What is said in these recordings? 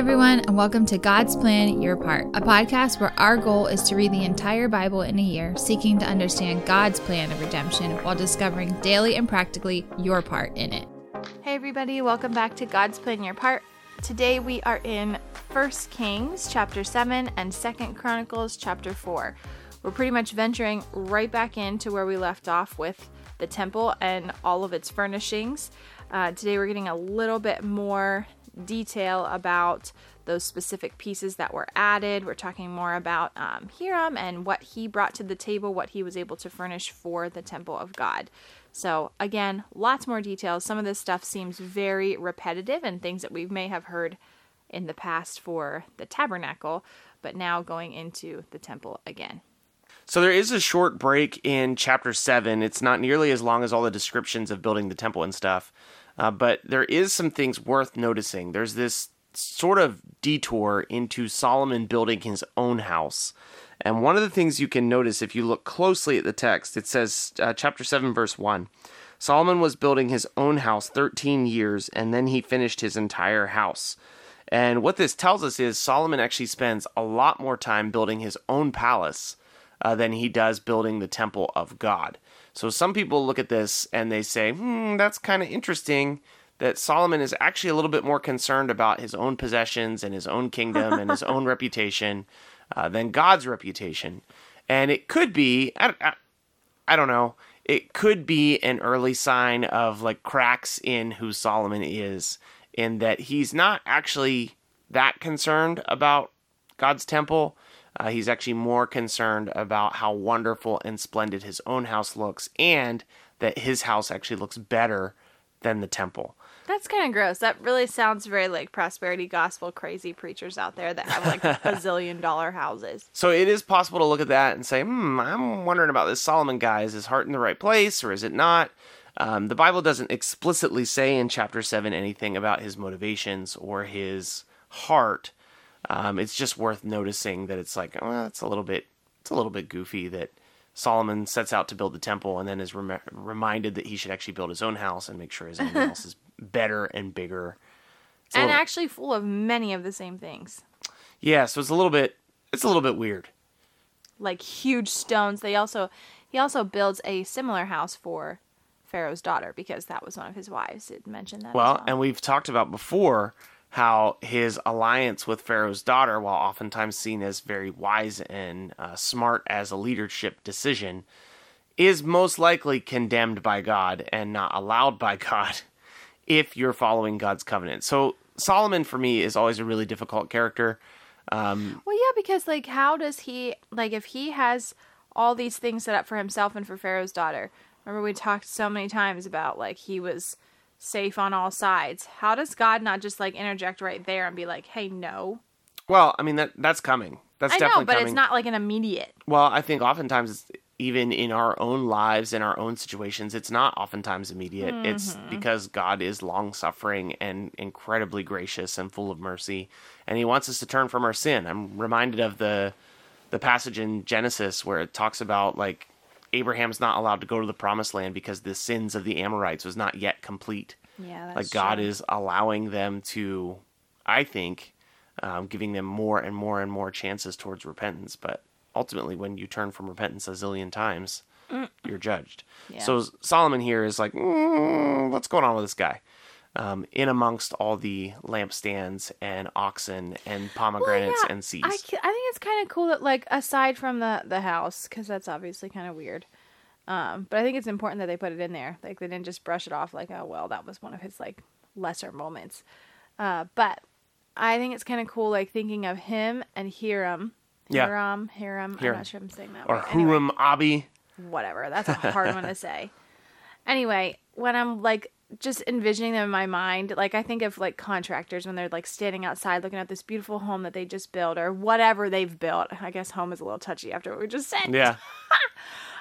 everyone, and welcome to God's Plan Your Part, a podcast where our goal is to read the entire Bible in a year, seeking to understand God's plan of redemption while discovering daily and practically your part in it. Hey, everybody, welcome back to God's Plan Your Part. Today we are in 1 Kings chapter 7 and 2 Chronicles chapter 4. We're pretty much venturing right back into where we left off with the temple and all of its furnishings. Uh, today we're getting a little bit more detail about those specific pieces that were added. We're talking more about um, Hiram and what he brought to the table, what he was able to furnish for the temple of God. So, again, lots more details. Some of this stuff seems very repetitive and things that we may have heard in the past for the tabernacle, but now going into the temple again. So there is a short break in chapter 7. It's not nearly as long as all the descriptions of building the temple and stuff. Uh, but there is some things worth noticing. There's this sort of detour into Solomon building his own house. And one of the things you can notice if you look closely at the text, it says, uh, chapter 7, verse 1 Solomon was building his own house 13 years, and then he finished his entire house. And what this tells us is Solomon actually spends a lot more time building his own palace uh, than he does building the temple of God. So some people look at this and they say, hmm, that's kind of interesting that Solomon is actually a little bit more concerned about his own possessions and his own kingdom and his own reputation uh, than God's reputation. And it could be, I, I, I don't know, it could be an early sign of like cracks in who Solomon is, in that he's not actually that concerned about God's temple. Uh, he's actually more concerned about how wonderful and splendid his own house looks and that his house actually looks better than the temple. That's kind of gross. That really sounds very like prosperity gospel crazy preachers out there that have like a bazillion dollar houses. So it is possible to look at that and say, hmm, I'm wondering about this Solomon guy. Is his heart in the right place or is it not? Um, the Bible doesn't explicitly say in chapter 7 anything about his motivations or his heart. Um, it's just worth noticing that it's like, well, it's a little bit, it's a little bit goofy that Solomon sets out to build the temple and then is rem- reminded that he should actually build his own house and make sure his own house is better and bigger. It's and actually full of many of the same things. Yeah, so it's a little bit, it's a little bit weird. Like huge stones. They also, he also builds a similar house for Pharaoh's daughter because that was one of his wives. It mentioned that. Well, well. and we've talked about before how his alliance with Pharaoh's daughter, while oftentimes seen as very wise and uh, smart as a leadership decision, is most likely condemned by God and not allowed by God if you're following God's covenant. So Solomon, for me, is always a really difficult character. Um, well, yeah, because like, how does he like if he has all these things set up for himself and for Pharaoh's daughter? Remember, we talked so many times about like he was safe on all sides. How does God not just like interject right there and be like, "Hey, no"? Well, I mean that that's coming. That's I definitely know, but coming. it's not like an immediate. Well, I think oftentimes even in our own lives in our own situations it's not oftentimes immediate mm-hmm. it's because god is long suffering and incredibly gracious and full of mercy and he wants us to turn from our sin i'm reminded of the the passage in genesis where it talks about like Abraham's not allowed to go to the promised land because the sins of the Amorites was not yet complete. Yeah, like God true. is allowing them to, I think, um, giving them more and more and more chances towards repentance. But ultimately, when you turn from repentance a zillion times, mm. you're judged. Yeah. So Solomon here is like, mm, what's going on with this guy? Um, in amongst all the lampstands and oxen and pomegranates well, yeah, and seeds. I, I think it's kind of cool that, like, aside from the the house, because that's obviously kind of weird. Um, but I think it's important that they put it in there. Like, they didn't just brush it off, like, oh well, that was one of his like lesser moments. Uh, but I think it's kind of cool, like thinking of him and Hiram. Yeah. Hiram, Hiram. I'm not sure I'm saying that. Or right. Huram anyway, Abi. Whatever. That's a hard one to say. Anyway, when I'm like just envisioning them in my mind like i think of like contractors when they're like standing outside looking at this beautiful home that they just built or whatever they've built. I guess home is a little touchy after what we just said. Yeah.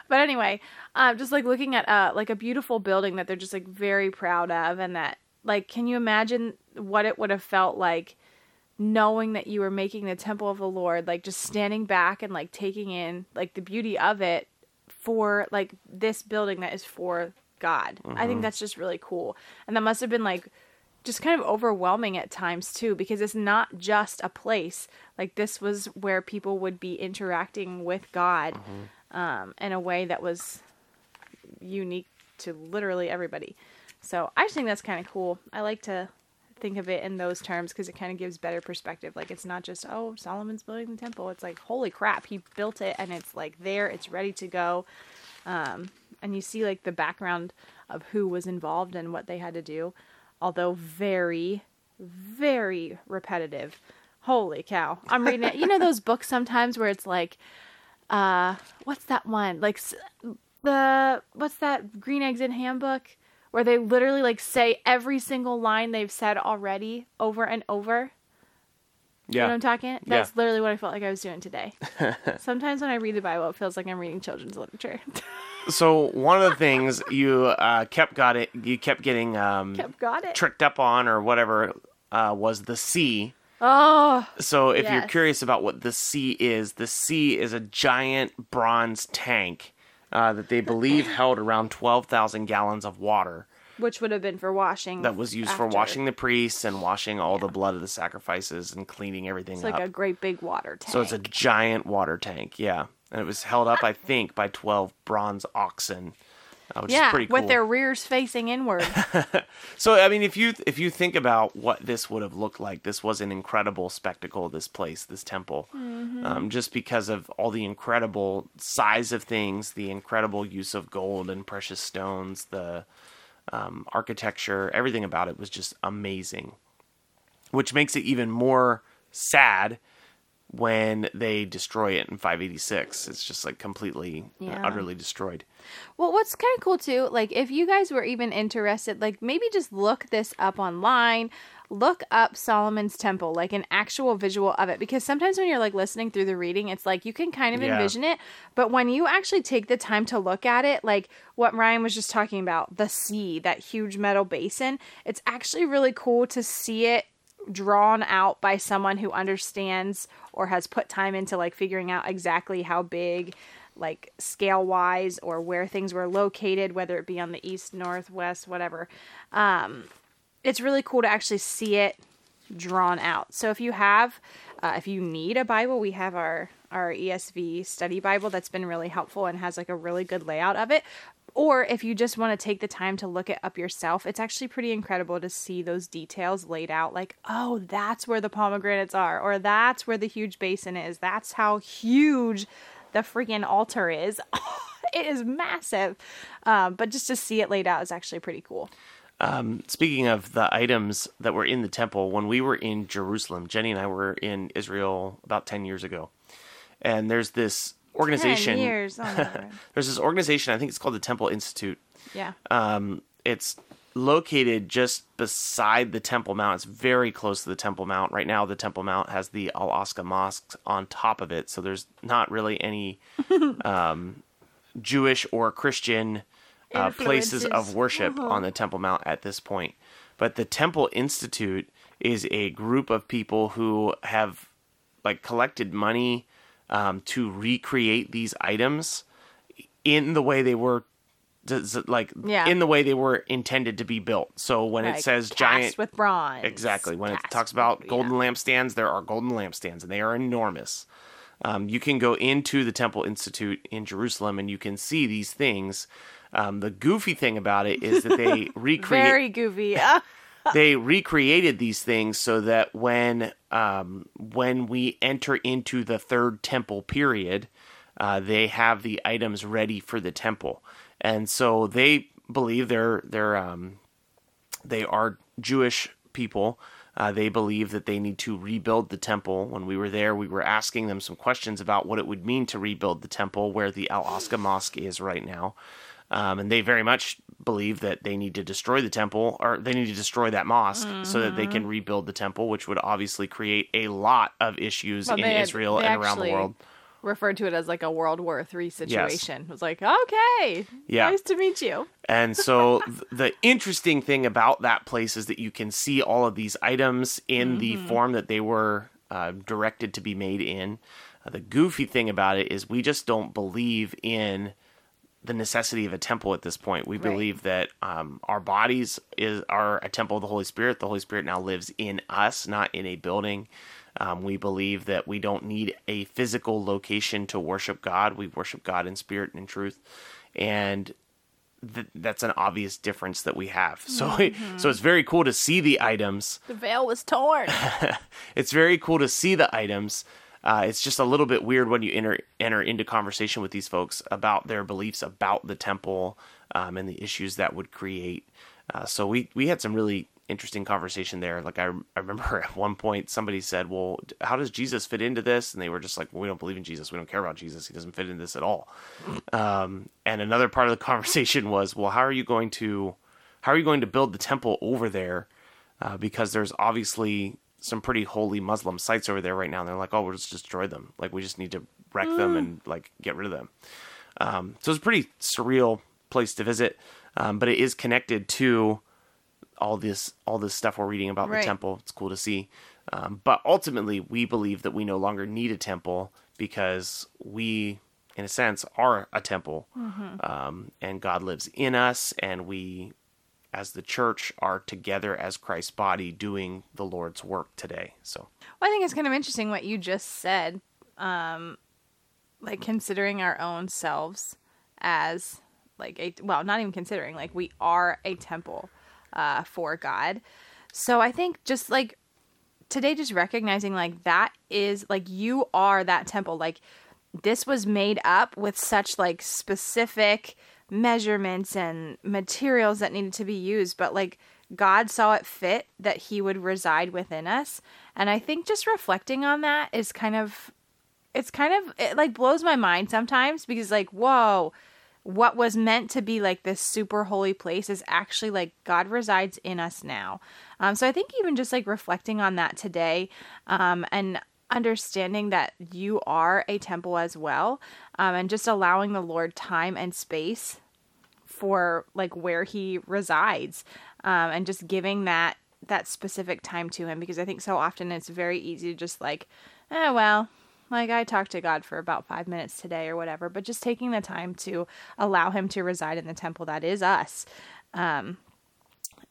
But anyway um just like looking at uh like a beautiful building that they're just like very proud of and that like can you imagine what it would have felt like knowing that you were making the temple of the lord like just standing back and like taking in like the beauty of it for like this building that is for God. Mm-hmm. I think mm-hmm. that's just really cool. And that must have been like just kind of overwhelming at times too because it's not just a place like this was where people would be interacting with god um, in a way that was unique to literally everybody so i just think that's kind of cool i like to think of it in those terms because it kind of gives better perspective like it's not just oh solomon's building the temple it's like holy crap he built it and it's like there it's ready to go um, and you see like the background of who was involved and what they had to do although very very repetitive. Holy cow. I'm reading it. You know those books sometimes where it's like uh what's that one? Like the what's that green eggs and ham book? Where they literally like say every single line they've said already over and over. You know what I'm talking? That's literally what I felt like I was doing today. Sometimes when I read the Bible, it feels like I'm reading children's literature. So one of the things you uh, kept got it, you kept getting um, Yep, got it. tricked up on or whatever uh, was the sea. oh, So if you're curious about what the sea is, the sea is a giant bronze tank uh, that they believe held around twelve thousand gallons of water. which would have been for washing. that was used for washing the priests and washing all the blood of the sacrifices and cleaning everything It's up. like a great big water tank. so it's a giant water tank, yeah. And it was held up, I think, by twelve bronze oxen, uh, which yeah, is pretty cool. with their rears facing inward. So I mean, if you if you think about what this would have looked like, this was an incredible spectacle. This place, this temple, Mm-hmm. um, just because of all the incredible size of things, the incredible use of gold and precious stones, the um, architecture, everything about it was just amazing. Which makes it even more sad when they destroy it in 586. It's just like completely, uh, Yeah. utterly destroyed. Well, what's kind of cool too, like if you guys were even interested, like maybe just look this up online, look up Solomon's Temple, like an actual visual of it, because sometimes when you're like listening through the reading, it's like you can kind of Yeah. envision it, but when you actually take the time to look at it, like what Ryan was just talking about, the sea, that huge metal basin, it's actually really cool to see it drawn out by someone who understands or has put time into like figuring out exactly how big like scale wise or where things were located whether it be on the east north west whatever um it's really cool to actually see it drawn out. So if you have uh, if you need a bible we have our our esv study bible that's been really helpful and has like a really good layout of it or if you just want to take the time to look it up yourself, it's actually pretty incredible to see those details laid out. Like, oh, that's where the pomegranates are, or that's where the huge basin is. That's how huge the freaking altar is. it is massive. Um, but just to see it laid out is actually pretty cool. Speaking of the items that were in the temple, when we were in Jerusalem, Jenny and I were in Israel about 10 years ago. And there's this organization. 10 years. Oh, God. There's this organization, I think it's called the Temple Institute. yeah. Um, it's located just beside the Temple Mount. It's very close to the Temple Mount. Right now, the Temple Mount has the Al Aqsa Mosque on top of it, so there's not really any um, Jewish or Christian uh, places of worship on the Temple Mount at this point. But the Temple Institute is a group of people who have like collected money um, to recreate these items in the way they were does- like Yeah. in the way they were intended to be built. So when it says cast giant with bronze. Exactly. When it cast talks with- about yeah. golden lampstands, there are golden lampstands, and they are enormous. Um, you can go into the Temple Institute in Jerusalem, and you can see these things. Um, the goofy thing about it is that they recreate Very goofy. They recreated these things so that when um, when we enter into the third temple period, uh, they have the items ready for the temple, and so they believe they're they're um, they are Jewish people. Uh, they believe that they need to rebuild the temple. When we were there, we were asking them some questions about what it would mean to rebuild the temple where the Al Aqsa Mosque is right now. Um, and they very much believe that they need to destroy the temple or they need to destroy that mosque so that they can Mm-hmm. rebuild the temple, which would obviously create a lot of issues Well, in had- Israel and around the world. referred to it as like a World War Three situation. It was like, okay, Yeah. nice to meet you. And so th- the interesting thing about that place is that you can see all of these items in the form that they were uh, directed to be made in. Uh, the goofy thing about it is we just don't believe in the necessity of a temple at this point. We Right. believe that um, our bodies is are a temple of the Holy Spirit. The Holy Spirit now lives in us, not in a building. Um, we believe that we don't need a physical location to worship God. We worship God in spirit and in truth, and th- that's an obvious difference that we have. So, so it's very cool to see the items The veil was torn. it's very cool to see the items. Uh, it's just a little bit weird when you enter enter into conversation with these folks about their beliefs about the temple um, and the issues that would create. Uh, so we we had some really interesting conversation there. Like I, I remember at one point somebody said, "Well, how does Jesus fit into this?" And they were just like, well, "We don't believe in Jesus. We don't care about Jesus. He doesn't fit in this at all." Um, and another part of the conversation was, "Well, how are you going to how are you going to build the temple over there?" uh, because there's obviously some pretty holy Muslim sites over there right now. And they're like, oh, we'll just destroy them. Like, we just need to wreck them and like get rid of them. Um, so it's a pretty surreal place to visit, um, but it is connected to all this all this stuff we're reading about Right. the temple. It's cool to see. Um, but ultimately, we believe that we no longer need a temple because we, in a sense, are a temple, um, and God lives in us, and we as the church are together as Christ's body doing the Lord's work today. So Well, I think it's kind of interesting what you just said. Um, like considering our own selves as like a well, not even considering like we are a temple uh, for God. So I think just like today, just recognizing like that is like you are that temple. Like this was made up with such like specific measurements and materials that needed to be used, but like God saw it fit that He would reside within us. And I think just reflecting on that is kind of, it's kind of, it like blows my mind sometimes because, like, whoa, what was meant to be like this super holy place is actually like God resides in us now. Um, so I think even just like reflecting on that today um, and understanding that you are a temple as well um, and just allowing the Lord time and space for like where he resides um, and just giving that that specific time to him because I think so often it's very easy to just like, oh well, like I talked to God for about five minutes today or whatever, but just taking the time to allow him to reside in the temple that is us. Um,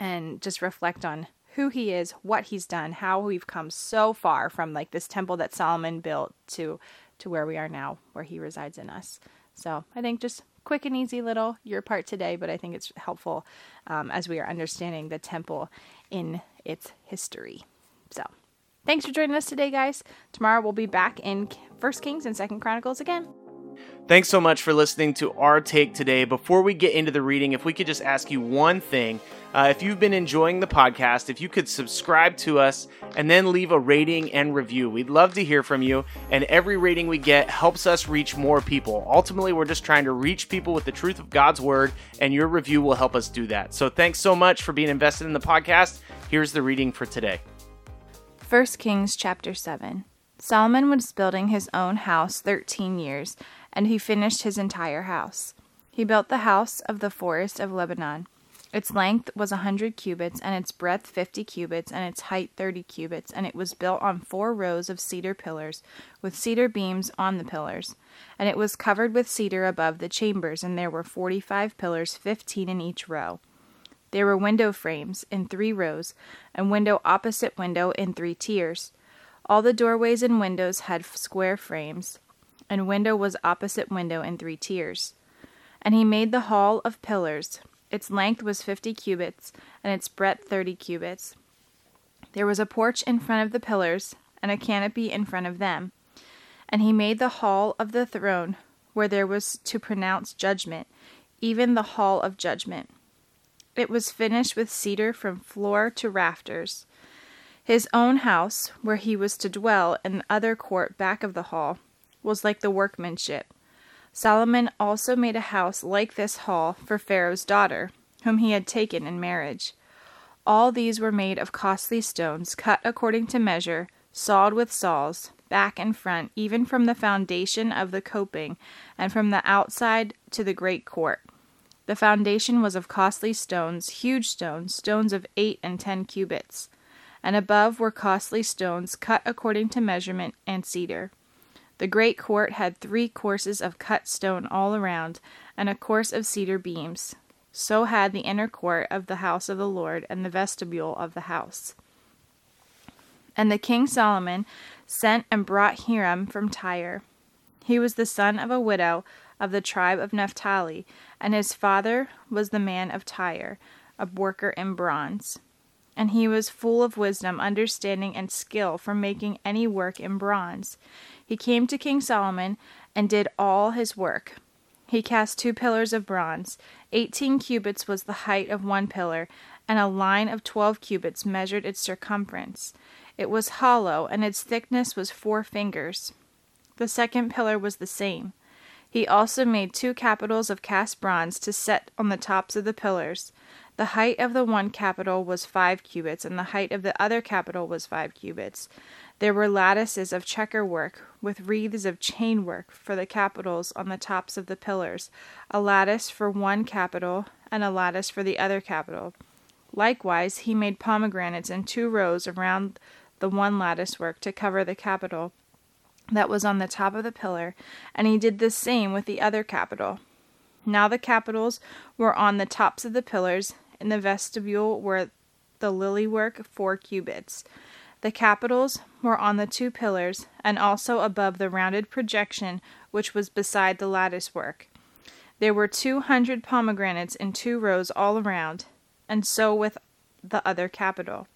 and just reflect on who he is, what he's done, how we've come so far from like this temple that Solomon built to to where we are now, where he resides in us. So I think just quick and easy little your part today, but I think it's helpful um, as we are understanding the temple in its history. So thanks for joining us today, guys. Tomorrow we'll be back in First Kings and Second Chronicles again. Thanks so much for listening to our take today. Before we get into the reading, if we could just ask you one thing. Uh, if you've been enjoying the podcast, if you could subscribe to us and then leave a rating and review, we'd love to hear from you. And every rating we get helps us reach more people. Ultimately, we're just trying to reach people with the truth of God's word, and your review will help us do that. So thanks so much for being invested in the podcast. Here's the reading for today. 1 Kings chapter 7. Solomon was building his own house 13 years, and he finished his entire house. He built the house of the forest of Lebanon. Its length was a 100 cubits, and its breadth 50 cubits, and its height 30 cubits, and it was built on four rows of cedar pillars, with cedar beams on the pillars. And it was covered with cedar above the chambers, and there were 45 pillars, 15 in each row. There were window frames in three rows, and window opposite window in three tiers. All the doorways and windows had square frames, and window was opposite window in three tiers. And he made the hall of pillars. Its length was fifty cubits, and its breadth thirty cubits. There was a porch in front of the pillars, and a canopy in front of them. And he made the hall of the throne, where there was to pronounce judgment, even the hall of judgment. It was finished with cedar from floor to rafters. His own house, where he was to dwell in the other court back of the hall, was like the workmanship. Solomon also made a house like this hall for Pharaoh's daughter, whom he had taken in marriage. All these were made of costly stones, cut according to measure, sawed with saws, back and front, even from the foundation of the coping, and from the outside to the great court. The foundation was of costly stones, huge stones, stones of eight and ten cubits. And above were costly stones cut according to measurement and cedar. The great court had three courses of cut stone all around, and a course of cedar beams. So had the inner court of the house of the Lord and the vestibule of the house. And the king Solomon sent and brought Hiram from Tyre. He was the son of a widow of the tribe of Naphtali, and his father was the man of Tyre, a worker in bronze. And he was full of wisdom, understanding, and skill for making any work in bronze. He came to King Solomon and did all his work. He cast two pillars of bronze. Eighteen cubits was the height of one pillar, and a line of twelve cubits measured its circumference. It was hollow, and its thickness was four fingers. The second pillar was the same. He also made two capitals of cast bronze to set on the tops of the pillars. The height of the one capital was five cubits, and the height of the other capital was five cubits. There were lattices of checker work, with wreaths of chain work for the capitals on the tops of the pillars, a lattice for one capital, and a lattice for the other capital. Likewise, he made pomegranates in two rows around the one lattice work to cover the capital that was on the top of the pillar, and he did the same with the other capital. Now the capitals were on the tops of the pillars, in the vestibule were the lily work four cubits. The capitals were on the two pillars, and also above the rounded projection which was beside the lattice work. There were two hundred pomegranates in two rows all around, and so with the other capital.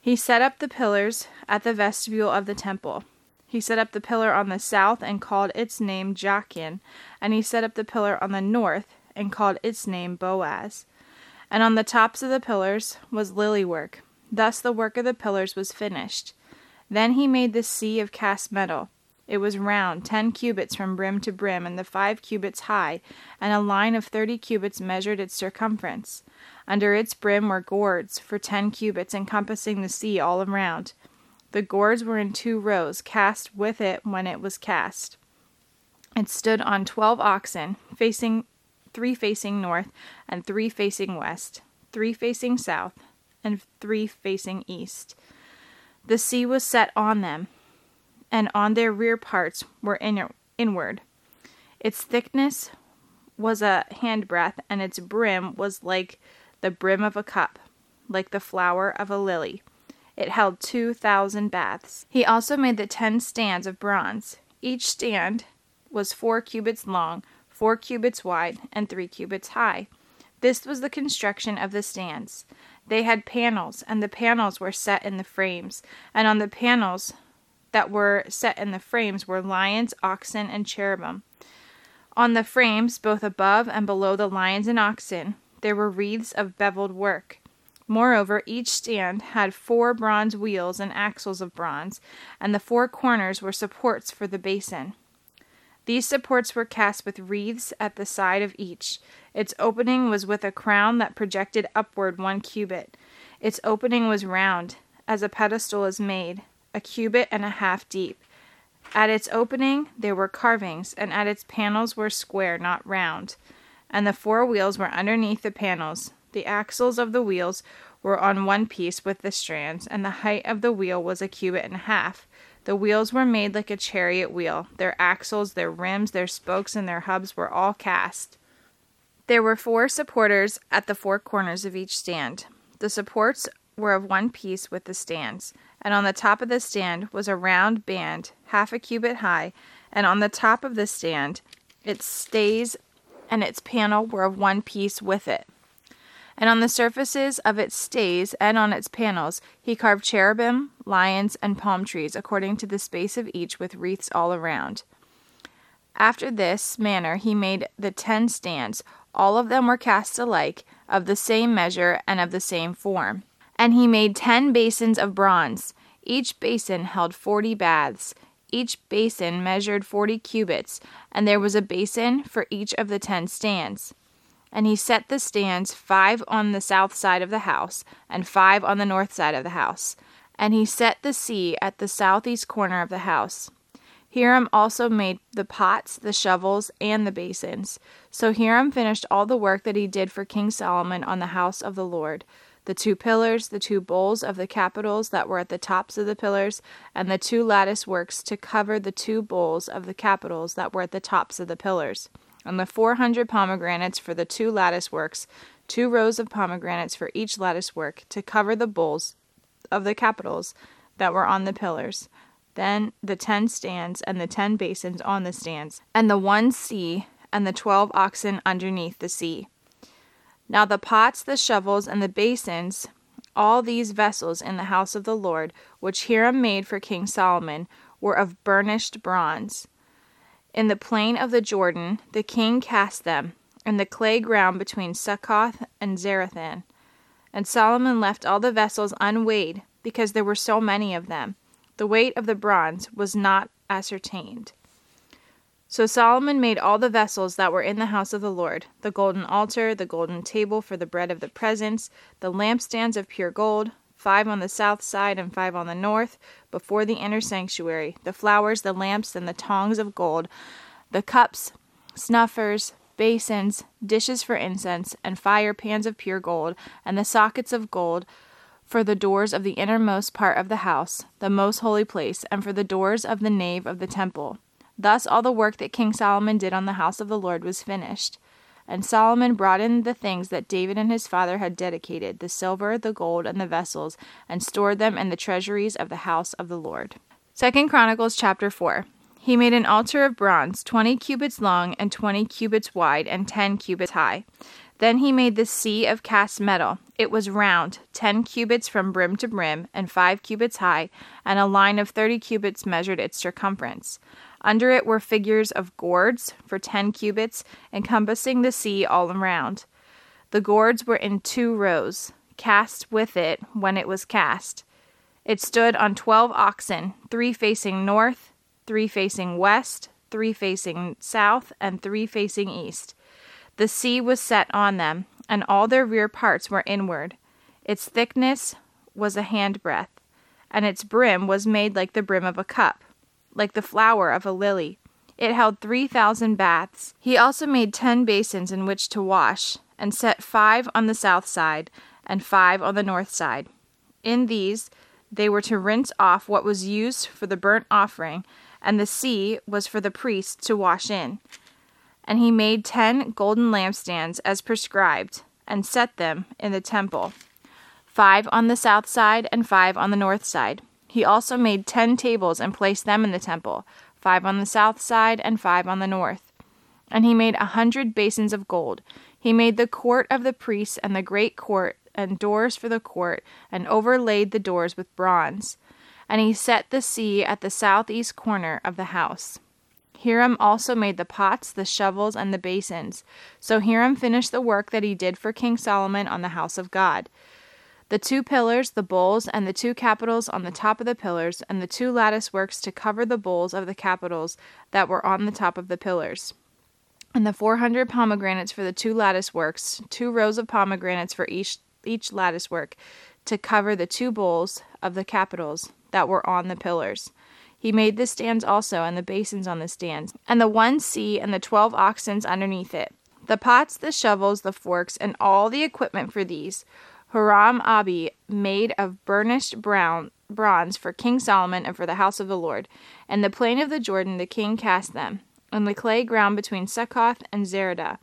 He set up the pillars at the vestibule of the temple. He set up the pillar on the south and called its name Jachin, and he set up the pillar on the north and called its name Boaz. And on the tops of the pillars was lily work. Thus the work of the pillars was finished. Then he made the sea of cast metal. It was round, ten cubits from brim to brim, and the five cubits high, and a line of thirty cubits measured its circumference. Under its brim were gourds for ten cubits, encompassing the sea all around. The gourds were in two rows, cast with it when it was cast. It stood on twelve oxen, facing three facing north, and three facing west, three facing south, and three facing east. The sea was set on them, and on their rear parts were in- inward. Its thickness was a handbreadth, and its brim was like the brim of a cup, like the flower of a lily. It held two thousand baths. He also made the ten stands of bronze. Each stand was four cubits long, four cubits wide, and three cubits high. This was the construction of the stands. They had panels, and the panels were set in the frames, and on the panels that were set in the frames were lions, oxen, and cherubim. On the frames, both above and below the lions and oxen, there were wreaths of beveled work. Moreover, each stand had four bronze wheels and axles of bronze, and the four corners were supports for the basin. These supports were cast with wreaths at the side of each. Its opening was with a crown that projected upward one cubit. Its opening was round, as a pedestal is made, a cubit and a half deep. At its opening there were carvings, and at its panels were square, not round. And the four wheels were underneath the panels. The axles of the wheels were on one piece with the strands, and the height of the wheel was a cubit and a half. The wheels were made like a chariot wheel. Their axles, their rims, their spokes, and their hubs were all cast. There were four supporters at the four corners of each stand. The supports were of one piece with the stands, and on the top of the stand was a round band, half a cubit high, and on the top of the stand its stays and its panel were of one piece with it and on the surfaces of its stays and on its panels he carved cherubim, lions, and palm trees, according to the space of each, with wreaths all around. After this manner he made the ten stands. All of them were cast alike, of the same measure and of the same form. And he made ten basins of bronze. Each basin held forty baths. Each basin measured forty cubits, and there was a basin for each of the ten stands. And he set the stands five on the south side of the house, and five on the north side of the house. And he set the sea at the southeast corner of the house. Hiram also made the pots, the shovels, and the basins. So Hiram finished all the work that he did for King Solomon on the house of the Lord. the two pillars, the two bowls of the capitals that were at the tops of the pillars, and the two lattice works to cover the two bowls of the capitals that were at the tops of the pillars, and the four hundred pomegranates for the two lattice works, two rows of pomegranates for each lattice work, to cover the bowls of the capitals that were on the pillars. Then the ten stands and the ten basins on the stands, and the one sea and the twelve oxen underneath the sea. Now the pots, the shovels, and the basins, all these vessels in the house of the Lord, which Hiram made for King Solomon, were of burnished bronze. In the plain of the Jordan the king cast them, in the clay ground between Succoth and Zarethan. And Solomon left all the vessels unweighed, because there were so many of them. The weight of the bronze was not ascertained. So Solomon made all the vessels that were in the house of the Lord the golden altar, the golden table for the bread of the presence, the lampstands of pure gold, five on the south side and five on the north, before the inner sanctuary, the flowers, the lamps, and the tongs of gold, the cups, snuffers, basins, dishes for incense, and fire pans of pure gold, and the sockets of gold for the doors of the innermost part of the house, the most holy place, and for the doors of the nave of the temple. Thus all the work that King Solomon did on the house of the Lord was finished. And Solomon brought in the things that David and his father had dedicated the silver, the gold, and the vessels, and stored them in the treasuries of the house of the Lord. Second Chronicles chapter 4. He made an altar of bronze, twenty cubits long, and twenty cubits wide, and ten cubits high. Then he made the sea of cast metal. It was round, ten cubits from brim to brim, and five cubits high, and a line of thirty cubits measured its circumference. Under it were figures of gourds for ten cubits, encompassing the sea all around. The gourds were in two rows, cast with it when it was cast. It stood on twelve oxen, three facing north, three facing west, three facing south, and three facing east. The sea was set on them, and all their rear parts were inward. Its thickness was a handbreadth, and its brim was made like the brim of a cup like the flower of a lily. It held three thousand baths. He also made ten basins in which to wash, and set five on the south side, and five on the north side. In these they were to rinse off what was used for the burnt offering, and the sea was for the priests to wash in. And he made ten golden lampstands as prescribed, and set them in the temple, five on the south side and five on the north side. He also made ten tables and placed them in the temple, five on the south side and five on the north. And he made a hundred basins of gold. He made the court of the priests and the great court and doors for the court, and overlaid the doors with bronze. And he set the sea at the southeast corner of the house. Hiram also made the pots, the shovels, and the basins. So Hiram finished the work that he did for King Solomon on the house of God the two pillars, the bowls, and the two capitals on the top of the pillars, and the two lattice works to cover the bowls of the capitals that were on the top of the pillars. And the four hundred pomegranates for the two lattice works, two rows of pomegranates for each each lattice work, to cover the two bowls of the capitals that were on the pillars. He made the stands also, and the basins on the stands, and the one sea and the twelve oxens underneath it. The pots, the shovels, the forks, and all the equipment for these Huram Abi made of burnished brown bronze for King Solomon and for the house of the Lord. In the plain of the Jordan the king cast them, in the clay ground between Succoth and Zeredah.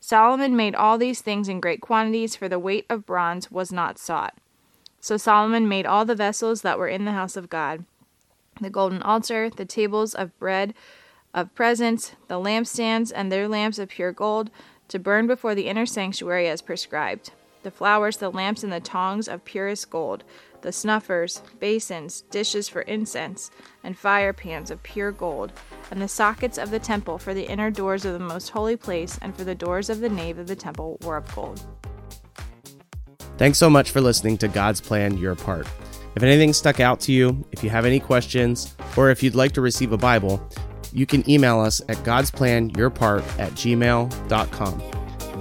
Solomon made all these things in great quantities, for the weight of bronze was not sought. So Solomon made all the vessels that were in the house of God the golden altar, the tables of bread of presence, the lampstands and their lamps of pure gold, to burn before the inner sanctuary as prescribed the flowers, the lamps, and the tongs of purest gold, the snuffers, basins, dishes for incense, and fire pans of pure gold, and the sockets of the temple for the inner doors of the most holy place and for the doors of the nave of the temple were of gold. Thanks so much for listening to God's Plan Your Part. If anything stuck out to you, if you have any questions, or if you'd like to receive a Bible, you can email us at godsplanyourpart at gmail.com.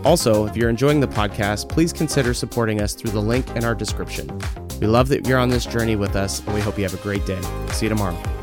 Also, if you're enjoying the podcast, please consider supporting us through the link in our description. We love that you're on this journey with us, and we hope you have a great day. See you tomorrow.